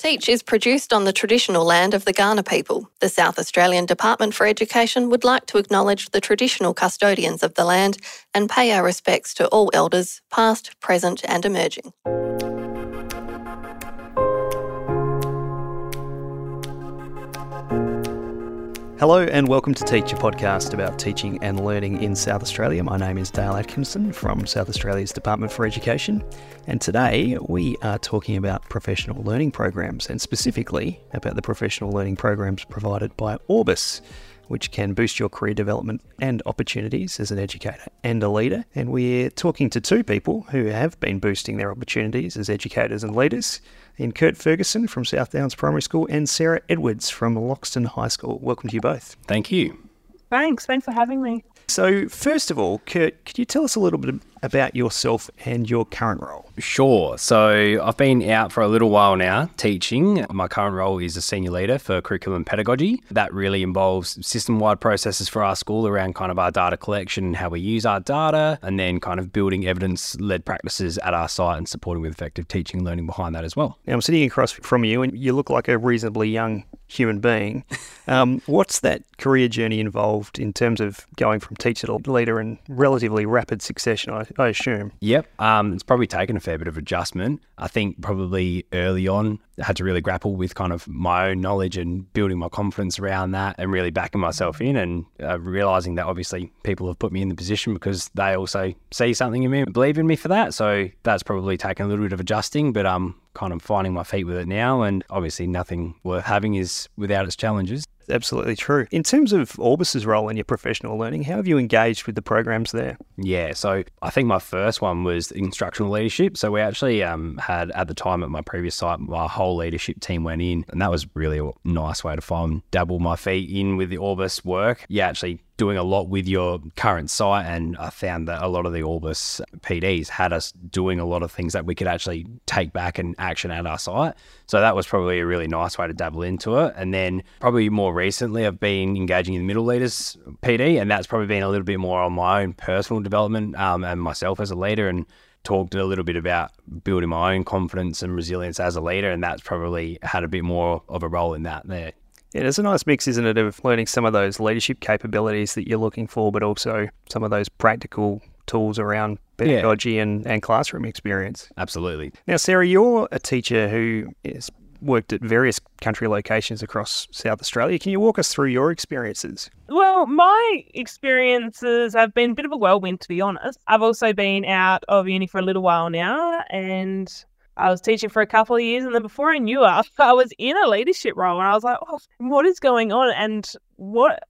Teach is produced on the traditional land of the Kaurna people. The South Australian Department for Education would like to acknowledge the traditional custodians of the land and pay our respects to all elders, past, present, and emerging. Hello and welcome to Teach, a podcast about teaching and learning in South Australia. My name is Dale Atkinson from South Australia's Department for Education, and today we are talking about professional learning programs and specifically about the professional learning programs provided by Orbis which can boost your career development and opportunities as an educator and a leader. And we're talking to two people who have been boosting their opportunities as educators and leaders in Kurt Ferguson from South Downs Primary School and Sarah Edwards from Loxton High School. Welcome to you both. Thank you. Thanks. Thanks for having me. So, first of all, Kurt, could you tell us a little bit about yourself and your current role? Sure. So, I've been out for a little while now teaching. My current role is a senior leader for curriculum pedagogy. That really involves system wide processes for our school around kind of our data collection and how we use our data, and then kind of building evidence led practices at our site and supporting with effective teaching and learning behind that as well. Now, I'm sitting across from you, and you look like a reasonably young human being. Um, what's that career journey involved in terms of going from teacher to leader in relatively rapid succession, I, I assume? Yep. Um, it's probably taken a fair bit of adjustment. I think probably early on, I had to really grapple with kind of my own knowledge and building my confidence around that and really backing myself in and uh, realizing that obviously people have put me in the position because they also see something in me and believe in me for that. So that's probably taken a little bit of adjusting, but I'm kind of finding my feet with it now. And obviously, nothing worth having is without its challenges. Absolutely true. In terms of Orbis's role in your professional learning, how have you engaged with the programs there? Yeah, so I think my first one was instructional leadership. So we actually um, had at the time at my previous site, my whole leadership team went in, and that was really a nice way to find dabble my feet in with the Orbis work. Yeah, actually doing a lot with your current site, and I found that a lot of the Orbis PDs had us doing a lot of things that we could actually take back and action at our site. So that was probably a really nice way to dabble into it. And then probably more recently, I've been engaging in middle leaders PD, and that's probably been a little bit more on my own personal development um, and myself as a leader and talked a little bit about building my own confidence and resilience as a leader, and that's probably had a bit more of a role in that there. Yeah, it's a nice mix, isn't it, of learning some of those leadership capabilities that you're looking for, but also some of those practical tools around pedagogy yeah. and, and classroom experience. Absolutely. Now, Sarah, you're a teacher who has worked at various country locations across South Australia. Can you walk us through your experiences? Well, my experiences have been a bit of a whirlwind, to be honest. I've also been out of uni for a little while now, and I was teaching for a couple of years, and then before I knew it, I was in a leadership role, and I was like, "Oh, what is going on?" And what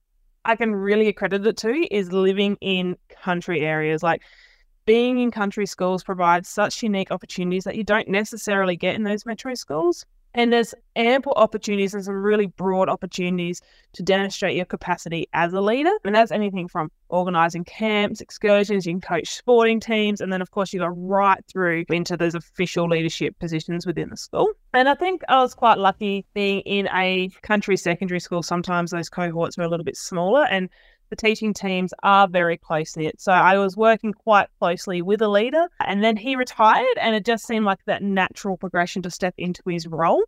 I can really accredit it to is living in country areas. Like being in country schools provides such unique opportunities that you don't necessarily get in those metro schools. And there's ample opportunities and some really broad opportunities to demonstrate your capacity as a leader. And that's anything from organizing camps, excursions, you can coach sporting teams, and then, of course, you go right through into those official leadership positions within the school. And I think I was quite lucky being in a country secondary school. Sometimes those cohorts were a little bit smaller and the teaching teams are very close knit. So I was working quite closely with a leader, and then he retired, and it just seemed like that natural progression to step into his role.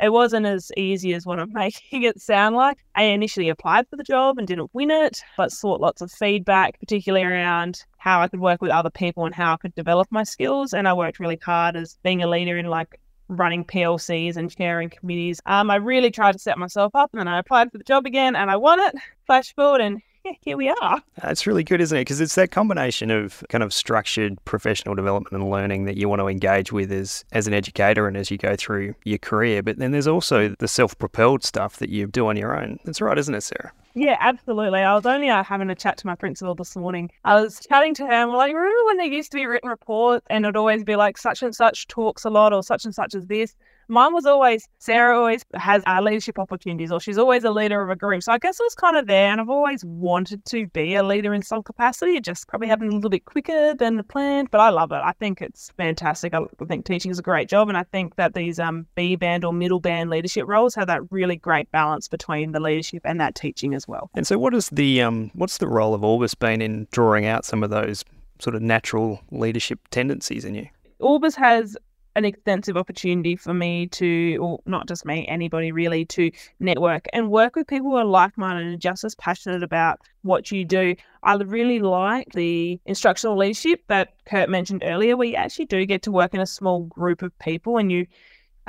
It wasn't as easy as what I'm making it sound like. I initially applied for the job and didn't win it, but sought lots of feedback, particularly around how I could work with other people and how I could develop my skills. And I worked really hard as being a leader in like running PLCs and chairing committees. Um, I really tried to set myself up, and then I applied for the job again, and I won it. Flash forward, and here we are. Uh, That's really good, isn't it? Because it's that combination of kind of structured professional development and learning that you want to engage with as, as an educator and as you go through your career. But then there's also the self propelled stuff that you do on your own. That's right, isn't it, Sarah? Yeah, absolutely. I was only uh, having a chat to my principal this morning. I was chatting to her, and we're like, remember when there used to be written reports and it'd always be like such and such talks a lot or such and such as this? Mine was always Sarah always has uh, leadership opportunities, or she's always a leader of a group. So I guess it was kind of there, and I've always wanted to be a leader in some capacity. It just probably happened a little bit quicker than planned, but I love it. I think it's fantastic. I think teaching is a great job, and I think that these um, B band or middle band leadership roles have that really great balance between the leadership and that teaching as well. And so, what is the um, what's the role of Orbis been in drawing out some of those sort of natural leadership tendencies in you? Orbis has an extensive opportunity for me to, or not just me, anybody really, to network and work with people who are like minded and just as passionate about what you do. I really like the instructional leadership that Kurt mentioned earlier, where you actually do get to work in a small group of people and you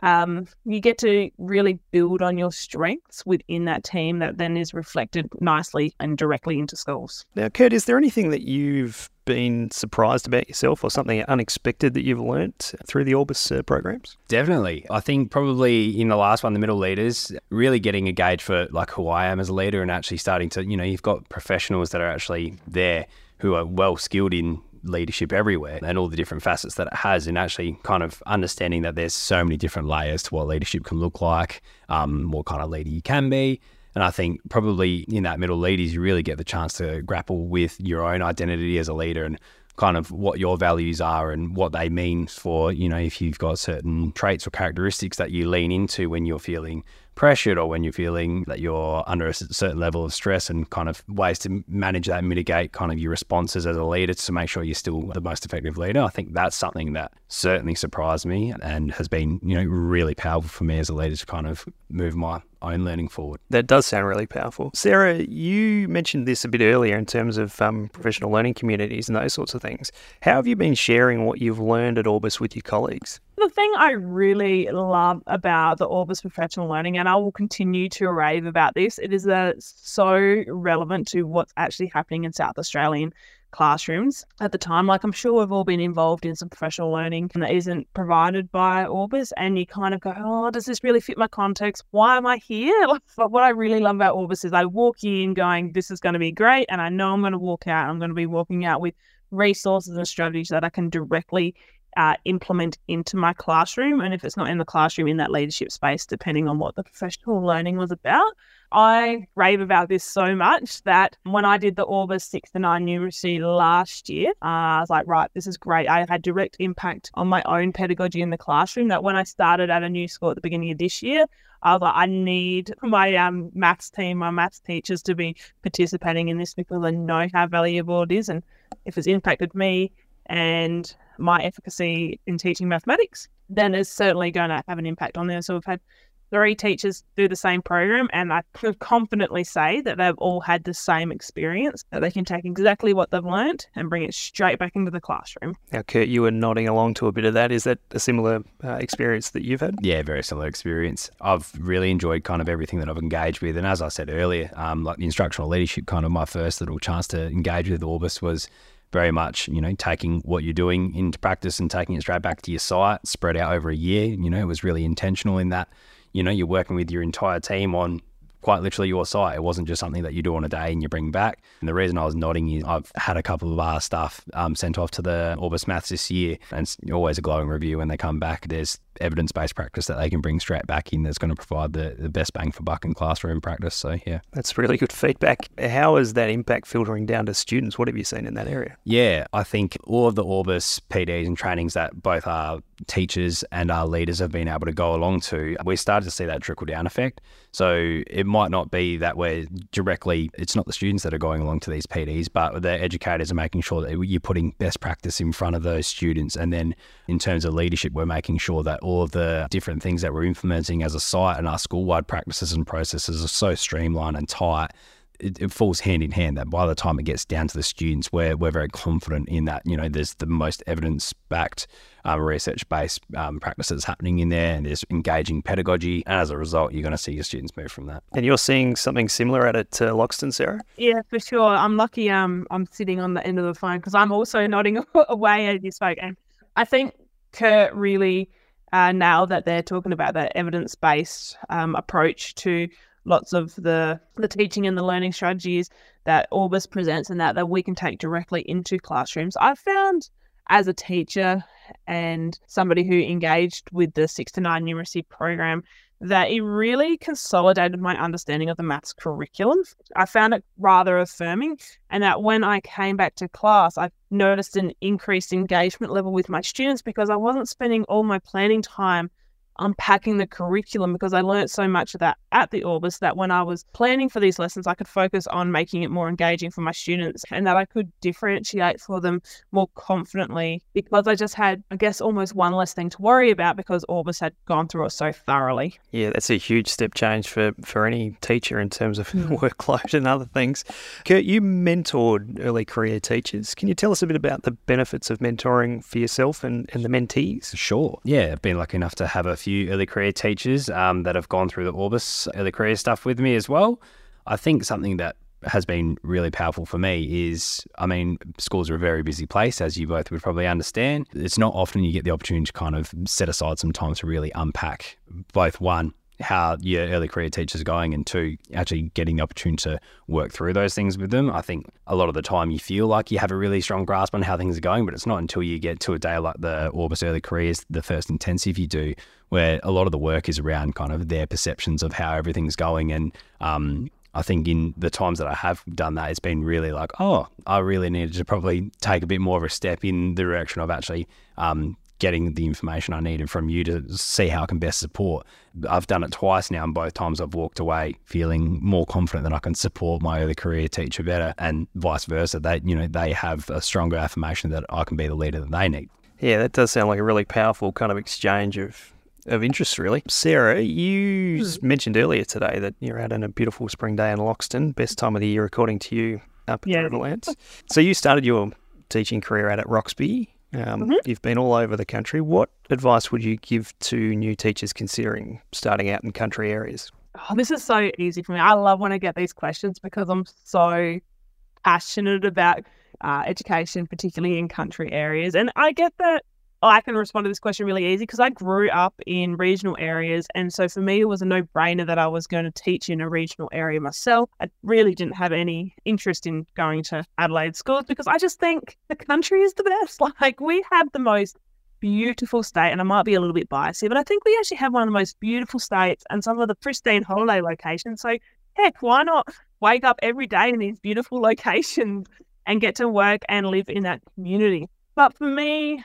um, you get to really build on your strengths within that team that then is reflected nicely and directly into schools. Now, Kurt, is there anything that you've been surprised about yourself or something unexpected that you've learnt through the Orbis uh, programs? Definitely. I think probably in the last one, the middle leaders, really getting a gauge for like who I am as a leader and actually starting to, you know, you've got professionals that are actually there who are well skilled in leadership everywhere and all the different facets that it has, and actually kind of understanding that there's so many different layers to what leadership can look like, um, what kind of leader you can be. And I think probably in that middle leaders, you really get the chance to grapple with your own identity as a leader and kind of what your values are and what they mean for, you know, if you've got certain traits or characteristics that you lean into when you're feeling pressured or when you're feeling that you're under a certain level of stress and kind of ways to manage that mitigate kind of your responses as a leader to make sure you're still the most effective leader. I think that's something that certainly surprised me and has been, you know, really powerful for me as a leader to kind of move my own learning forward. That does sound really powerful. Sarah, you mentioned this a bit earlier in terms of um, professional learning communities and those sorts of things. How have you been sharing what you've learned at Orbis with your colleagues? The thing I really love about the Orbis professional learning, and I will continue to rave about this, it is that it's so relevant to what's actually happening in South Australian classrooms at the time. Like I'm sure we've all been involved in some professional learning that isn't provided by Orbis, and you kind of go, "Oh, does this really fit my context? Why am I here?" But what I really love about Orbis is I walk in going, "This is going to be great," and I know I'm going to walk out. I'm going to be walking out with resources and strategies that I can directly uh, implement into my classroom. And if it's not in the classroom, in that leadership space, depending on what the professional learning was about. I rave about this so much that when I did the Orbis 6 to 9 numeracy last year, uh, I was like, right, this is great. I had direct impact on my own pedagogy in the classroom that when I started at a new school at the beginning of this year, I was like, I need my um, maths team, my maths teachers to be participating in this because I know how valuable it is. And if it's impacted me and my efficacy in teaching mathematics, then it's certainly going to have an impact on them. So we've had three teachers do the same program, and I could confidently say that they've all had the same experience, that they can take exactly what they've learned and bring it straight back into the classroom. Now, Kurt, you were nodding along to a bit of that. Is that a similar uh, experience that you've had? Yeah, very similar experience. I've really enjoyed kind of everything that I've engaged with. And as I said earlier, um, like the instructional leadership, kind of my first little chance to engage with Orbis was very much, you know, taking what you're doing into practice and taking it straight back to your site, spread out over a year. You know, it was really intentional in that you know, you're working with your entire team on quite literally your site. It wasn't just something that you do on a day and you bring back. And the reason I was nodding is I've had a couple of our stuff um, sent off to the Orbis Maths this year, and it's always a glowing review when they come back. There's evidence based practice that they can bring straight back in that's going to provide the, the best bang for buck in classroom practice. So, yeah. That's really good feedback. How is that impact filtering down to students? What have you seen in that area? Yeah, I think all of the Orbis PDs and trainings that both our teachers and our leaders have been able to go along to, we started to see that trickle down effect. So it might not be that we're directly, it's not the students that are going along to these PDs, but the educators are making sure that you're putting best practice in front of those students. And then in terms of leadership, we're making sure that all of the different things that we're implementing as a site and our school wide practices and processes are so streamlined and tight it, it, falls hand in hand that by the time it gets down to the students, we're, we're very confident in that, you know, there's the most evidence backed, um, research based um, practices happening in there and there's engaging pedagogy. And as a result, you're going to see your students move from that. And you're seeing something similar at it, to Loxton, Sarah? Yeah, for sure. I'm lucky um, I'm sitting on the end of the phone because I'm also nodding away as you spoke. And I think Kurt really uh, nailed that they're talking about that evidence based um, approach to lots of the the teaching and the learning strategies that Orbis presents and that that we can take directly into classrooms. I've found as a teacher and somebody who engaged with the six to nine numeracy program that it really consolidated my understanding of the maths curriculum. I found it rather affirming, and that when I came back to class, I noticed an increased engagement level with my students because I wasn't spending all my planning time unpacking the curriculum because I learned so much of that at the Orbis that when I was planning for these lessons, I could focus on making it more engaging for my students and that I could differentiate for them more confidently because I just had, I guess, almost one less thing to worry about because Orbis had gone through it so thoroughly. Yeah, that's a huge step change for, for any teacher in terms of mm. workload and other things. Kurt, you mentored early career teachers. Can you tell us a bit about the benefits of mentoring for yourself and, and the mentees? Sure. Yeah, I've been lucky enough to have a few early career teachers um, that have gone through the Orbis early career stuff with me as well. I think something that has been really powerful for me is I mean, schools are a very busy place, as you both would probably understand. It's not often you get the opportunity to kind of set aside some time to really unpack both one, how your early career teachers are going, and two, actually getting the opportunity to work through those things with them. I think a lot of the time you feel like you have a really strong grasp on how things are going, but it's not until you get to a day like the Orbis Early Careers, the first intensive you do, where a lot of the work is around kind of their perceptions of how everything's going. And um, I think in the times that I have done that, it's been really like, oh, I really needed to probably take a bit more of a step in the direction of actually um, getting the information I needed from you to see how I can best support. I've done it twice now, and both times I've walked away feeling more confident that I can support my early career teacher better, and vice versa. They, you know, they have a stronger affirmation that I can be the leader that they need. Yeah, that does sound like a really powerful kind of exchange of of interest, really. Sarah, you hmm. mentioned earlier today that you're out on a beautiful spring day in Loxton, best time of the year according to you up in yeah. Riverlands. So you started your teaching career out at Roxby. Um, mm-hmm. You've been all over the country. What advice would you give to new teachers considering starting out in country areas? Oh, this is so easy for me. I love when I get these questions because I'm so passionate about uh, education, particularly in country areas. And I get that Oh, I can respond to this question really easy because I grew up in regional areas. And so for me, it was a no brainer that I was going to teach in a regional area myself. I really didn't have any interest in going to Adelaide schools because I just think the country is the best. Like, we have the most beautiful state, and I might be a little bit biased here, but I think we actually have one of the most beautiful states and some of the pristine holiday locations. So, heck, why not wake up every day in these beautiful locations and get to work and live in that community? But for me,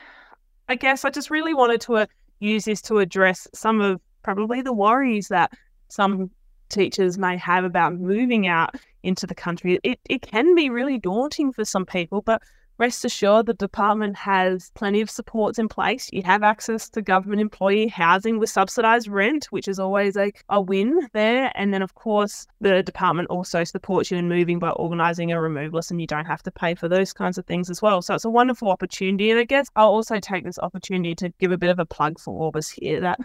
I guess I just really wanted to uh, use this to address some of probably the worries that some teachers may have about moving out into the country. It, it can be really daunting for some people, but rest assured the department has plenty of supports in place. You have access to government employee housing with subsidised rent, which is always a, a win there. And then, of course, the department also supports you in moving by organising a remove list, and you don't have to pay for those kinds of things as well. So it's a wonderful opportunity. And I guess I'll also take this opportunity to give a bit of a plug for Orbis here that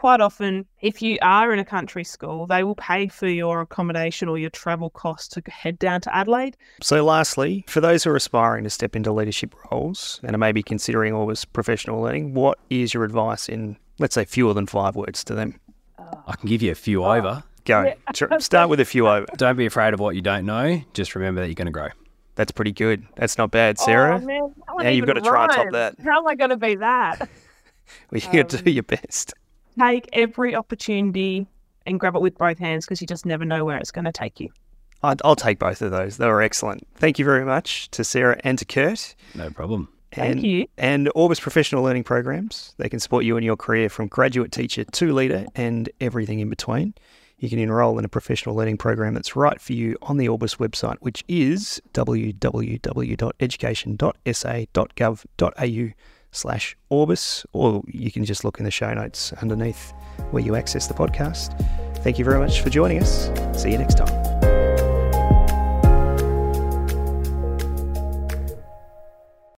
quite often, if you are in a country school, they will pay for your accommodation or your travel costs to head down to Adelaide. So, lastly, for those who are aspiring to step into leadership roles and are maybe considering all this professional learning, what is your advice in, let's say, fewer than five words to them? I can give you a few oh. over. Go. Yeah. Start with a few over. Don't be afraid of what you don't know. Just remember that you're going to grow. That's pretty good. That's not bad, Sarah. Oh, man, now you've got to try and top that. How am I going to be that? well, you um, got to do your best take every opportunity and grab it with both hands because you just never know where it's going to take you. I'd, I'll take both of those. They were excellent. Thank you very much to Sarah and to Kurt. No problem. And, Thank you. And Orbis Professional Learning Programs. They can support you in your career from graduate teacher to leader and everything in between. You can enrol in a professional learning program that's right for you on the Orbis website, which is www.education.sa.gov.au slash Orbis, or you can just look in the show notes underneath where you access the podcast. Thank you very much for joining us. See you next time.